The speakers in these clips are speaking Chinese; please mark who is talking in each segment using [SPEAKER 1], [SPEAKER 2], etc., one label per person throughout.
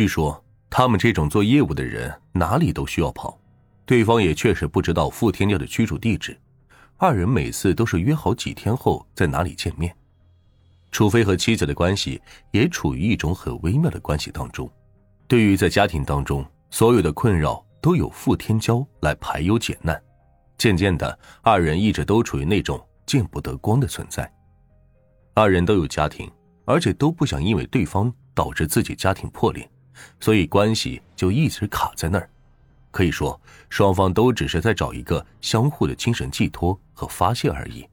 [SPEAKER 1] 据说他们这种做业务的人哪里都需要跑，对方也确实不知道傅天骄的居住地址，二人每次都是约好几天后在哪里见面。楚飞和妻子的关系也处于一种很微妙的关系当中，对于在家庭当中所有的困扰都有傅天骄来排忧解难，渐渐的二人一直都处于那种见不得光的存在。二人都有家庭，而且都不想因为对方导致自己家庭破裂，所以关系就一直卡在那儿。可以说，双方都只是在找一个相互的精神寄托和发泄而已。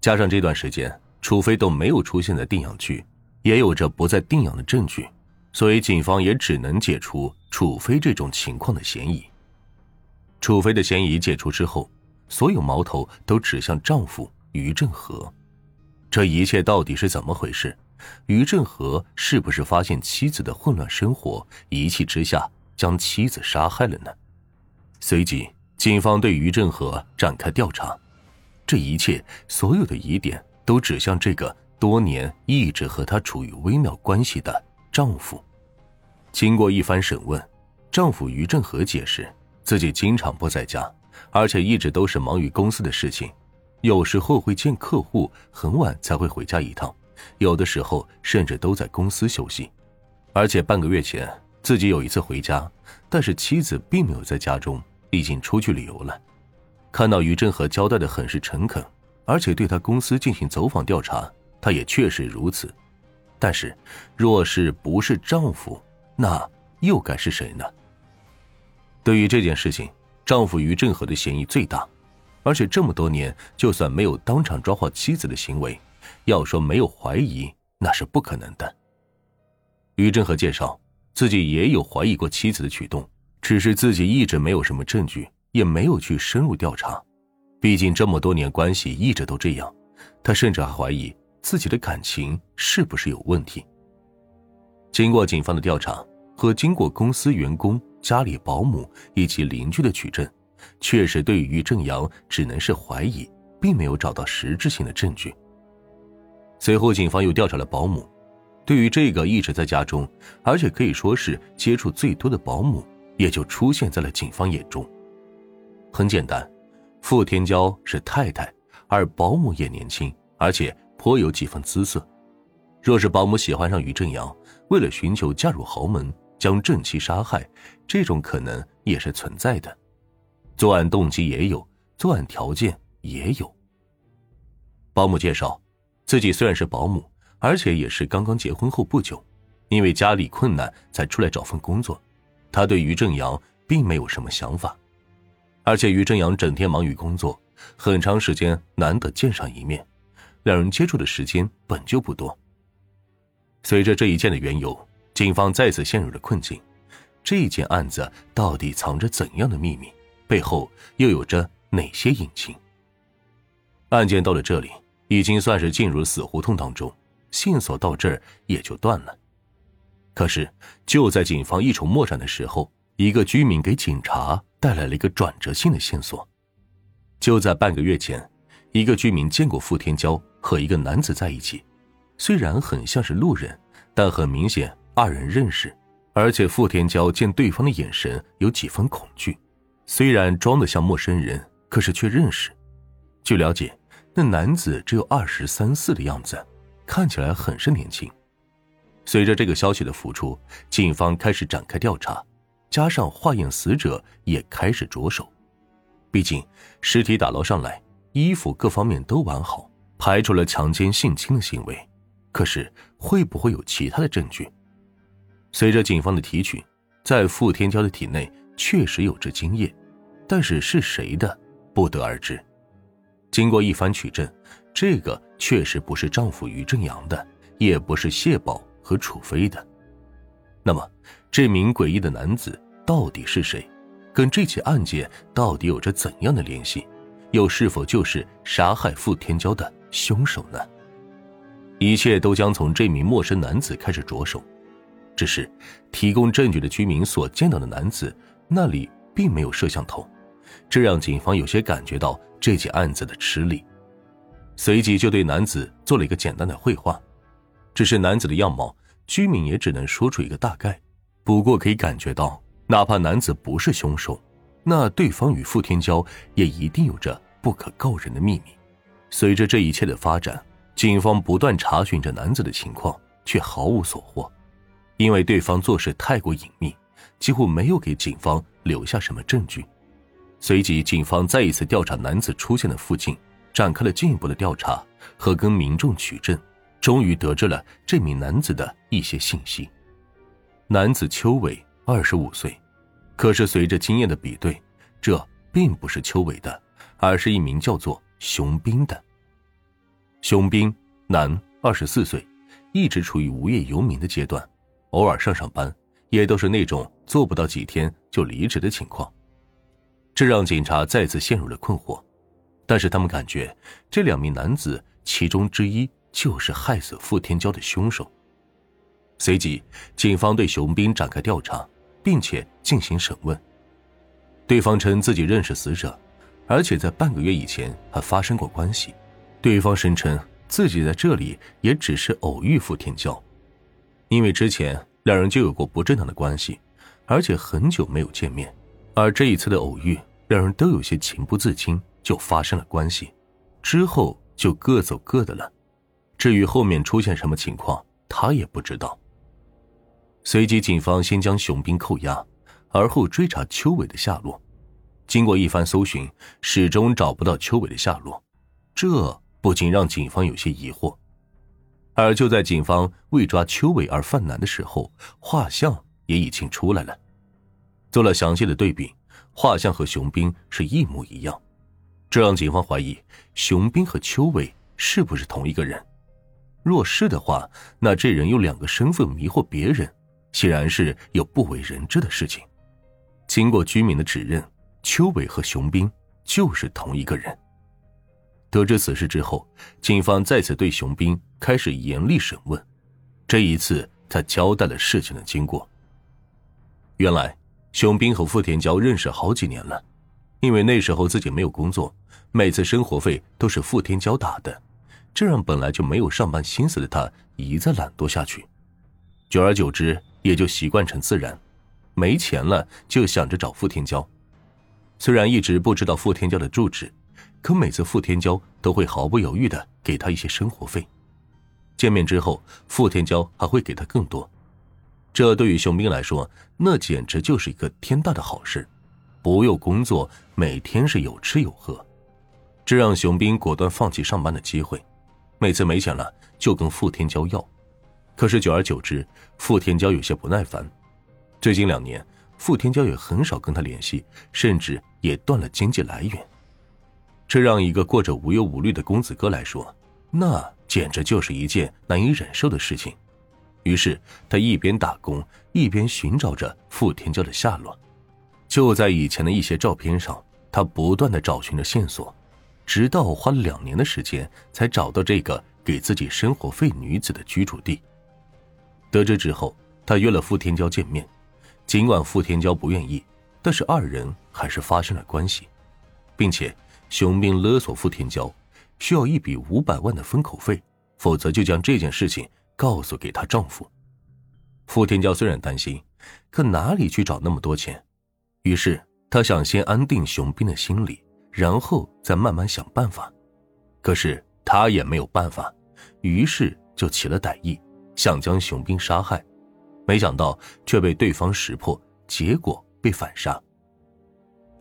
[SPEAKER 1] 加上这段时间，楚飞都没有出现在定养区，也有着不在定养的证据，所以警方也只能解除楚飞这种情况的嫌疑。楚飞的嫌疑解除之后，所有矛头都指向丈夫于振和。这一切到底是怎么回事？于振和是不是发现妻子的混乱生活，一气之下将妻子杀害了呢？随即，警方对于振和展开调查，这一切所有的疑点都指向这个多年一直和他处于微妙关系的丈夫。经过一番审问，丈夫于振和解释自己经常不在家，而且一直都是忙于公司的事情。有时候会见客户，很晚才会回家一趟；有的时候甚至都在公司休息。而且半个月前自己有一次回家，但是妻子并没有在家中，已经出去旅游了。看到于振和交代的很是诚恳，而且对他公司进行走访调查，他也确实如此。但是，若是不是丈夫，那又该是谁呢？对于这件事情，丈夫于振和的嫌疑最大。而且这么多年，就算没有当场抓获妻子的行为，要说没有怀疑，那是不可能的。于振和介绍，自己也有怀疑过妻子的举动，只是自己一直没有什么证据，也没有去深入调查。毕竟这么多年关系一直都这样，他甚至还怀疑自己的感情是不是有问题。经过警方的调查和经过公司员工、家里保姆以及邻居的取证。确实，对于正阳只能是怀疑，并没有找到实质性的证据。随后，警方又调查了保姆，对于这个一直在家中，而且可以说是接触最多的保姆，也就出现在了警方眼中。很简单，傅天骄是太太，而保姆也年轻，而且颇有几分姿色。若是保姆喜欢上于正阳，为了寻求嫁入豪门，将正妻杀害，这种可能也是存在的。作案动机也有，作案条件也有。保姆介绍，自己虽然是保姆，而且也是刚刚结婚后不久，因为家里困难才出来找份工作。他对于正阳并没有什么想法，而且于正阳整天忙于工作，很长时间难得见上一面，两人接触的时间本就不多。随着这一件的缘由，警方再次陷入了困境。这件案子到底藏着怎样的秘密？背后又有着哪些隐情？案件到了这里，已经算是进入死胡同当中，线索到这儿也就断了。可是就在警方一筹莫展的时候，一个居民给警察带来了一个转折性的线索。就在半个月前，一个居民见过傅天骄和一个男子在一起，虽然很像是路人，但很明显二人认识，而且傅天骄见对方的眼神有几分恐惧。虽然装的像陌生人，可是却认识。据了解，那男子只有二十三四的样子，看起来很是年轻。随着这个消息的浮出，警方开始展开调查，加上化验死者也开始着手。毕竟尸体打捞上来，衣服各方面都完好，排除了强奸性侵的行为。可是会不会有其他的证据？随着警方的提取，在傅天骄的体内。确实有着精液，但是是谁的不得而知。经过一番取证，这个确实不是丈夫于正阳的，也不是谢宝和楚飞的。那么，这名诡异的男子到底是谁？跟这起案件到底有着怎样的联系？又是否就是杀害傅天骄的凶手呢？一切都将从这名陌生男子开始着手。只是，提供证据的居民所见到的男子。那里并没有摄像头，这让警方有些感觉到这起案子的吃力，随即就对男子做了一个简单的绘画。只是男子的样貌，居民也只能说出一个大概，不过可以感觉到，哪怕男子不是凶手，那对方与傅天骄也一定有着不可告人的秘密。随着这一切的发展，警方不断查询着男子的情况，却毫无所获，因为对方做事太过隐秘，几乎没有给警方留下什么证据。随即，警方再一次调查男子出现的附近，展开了进一步的调查和跟民众取证，终于得知了这名男子的一些信息。男子邱伟，二十五岁，可是随着经验的比对，这并不是邱伟的，而是一名叫做熊斌的。熊斌，男，二十四岁，一直处于无业游民的阶段，偶尔上上班，也都是那种做不到几天就离职的情况。这让警察再次陷入了困惑，但是他们感觉这两名男子其中之一就是害死傅天骄的凶手。随即，警方对熊斌展开调查，并且进行审问。对方称自己认识死者，而且在半个月以前还发生过关系。对方声称自己在这里也只是偶遇傅天骄，因为之前两人就有过不正当的关系，而且很久没有见面，而这一次的偶遇。两人都有些情不自禁，就发生了关系，之后就各走各的了。至于后面出现什么情况，他也不知道。随即，警方先将熊斌扣押，而后追查邱伟的下落。经过一番搜寻，始终找不到邱伟的下落，这不仅让警方有些疑惑。而就在警方为抓邱伟而犯难的时候，画像也已经出来了，做了详细的对比。画像和熊斌是一模一样，这让警方怀疑熊斌和邱伟是不是同一个人。若是的话，那这人用两个身份迷惑别人，显然是有不为人知的事情。经过居民的指认，邱伟和熊斌就是同一个人。得知此事之后，警方再次对熊斌开始严厉审问。这一次，他交代了事情的经过。原来。熊斌和傅天骄认识好几年了，因为那时候自己没有工作，每次生活费都是傅天骄打的，这让本来就没有上班心思的他一再懒惰下去，久而久之也就习惯成自然，没钱了就想着找傅天骄。虽然一直不知道傅天骄的住址，可每次傅天骄都会毫不犹豫的给他一些生活费，见面之后，傅天骄还会给他更多。这对于熊斌来说，那简直就是一个天大的好事，不用工作，每天是有吃有喝，这让熊斌果断放弃上班的机会。每次没钱了，就跟傅天骄要。可是久而久之，傅天骄有些不耐烦。最近两年，傅天骄也很少跟他联系，甚至也断了经济来源。这让一个过着无忧无虑的公子哥来说，那简直就是一件难以忍受的事情。于是他一边打工，一边寻找着傅天骄的下落。就在以前的一些照片上，他不断的找寻着线索，直到花了两年的时间，才找到这个给自己生活费女子的居住地。得知之后，他约了傅天骄见面。尽管傅天骄不愿意，但是二人还是发生了关系，并且熊斌勒索傅天骄，需要一笔五百万的封口费，否则就将这件事情。告诉给她丈夫，傅天骄虽然担心，可哪里去找那么多钱？于是他想先安定熊斌的心理，然后再慢慢想办法。可是他也没有办法，于是就起了歹意，想将熊斌杀害。没想到却被对方识破，结果被反杀。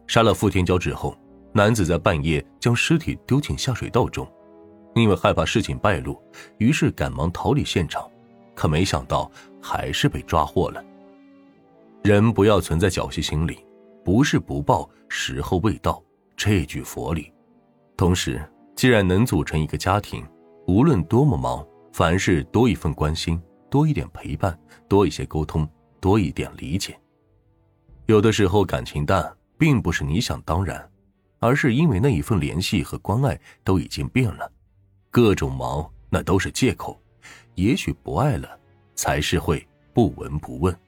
[SPEAKER 1] 杀了傅天骄之后，男子在半夜将尸体丢进下水道中。因为害怕事情败露，于是赶忙逃离现场，可没想到还是被抓获了。人不要存在侥幸心理，不是不报，时候未到。这句佛理。同时，既然能组成一个家庭，无论多么忙，凡事多一份关心，多一点陪伴，多一些沟通，多一点理解。有的时候感情淡，并不是你想当然，而是因为那一份联系和关爱都已经变了。各种忙，那都是借口。也许不爱了，才是会不闻不问。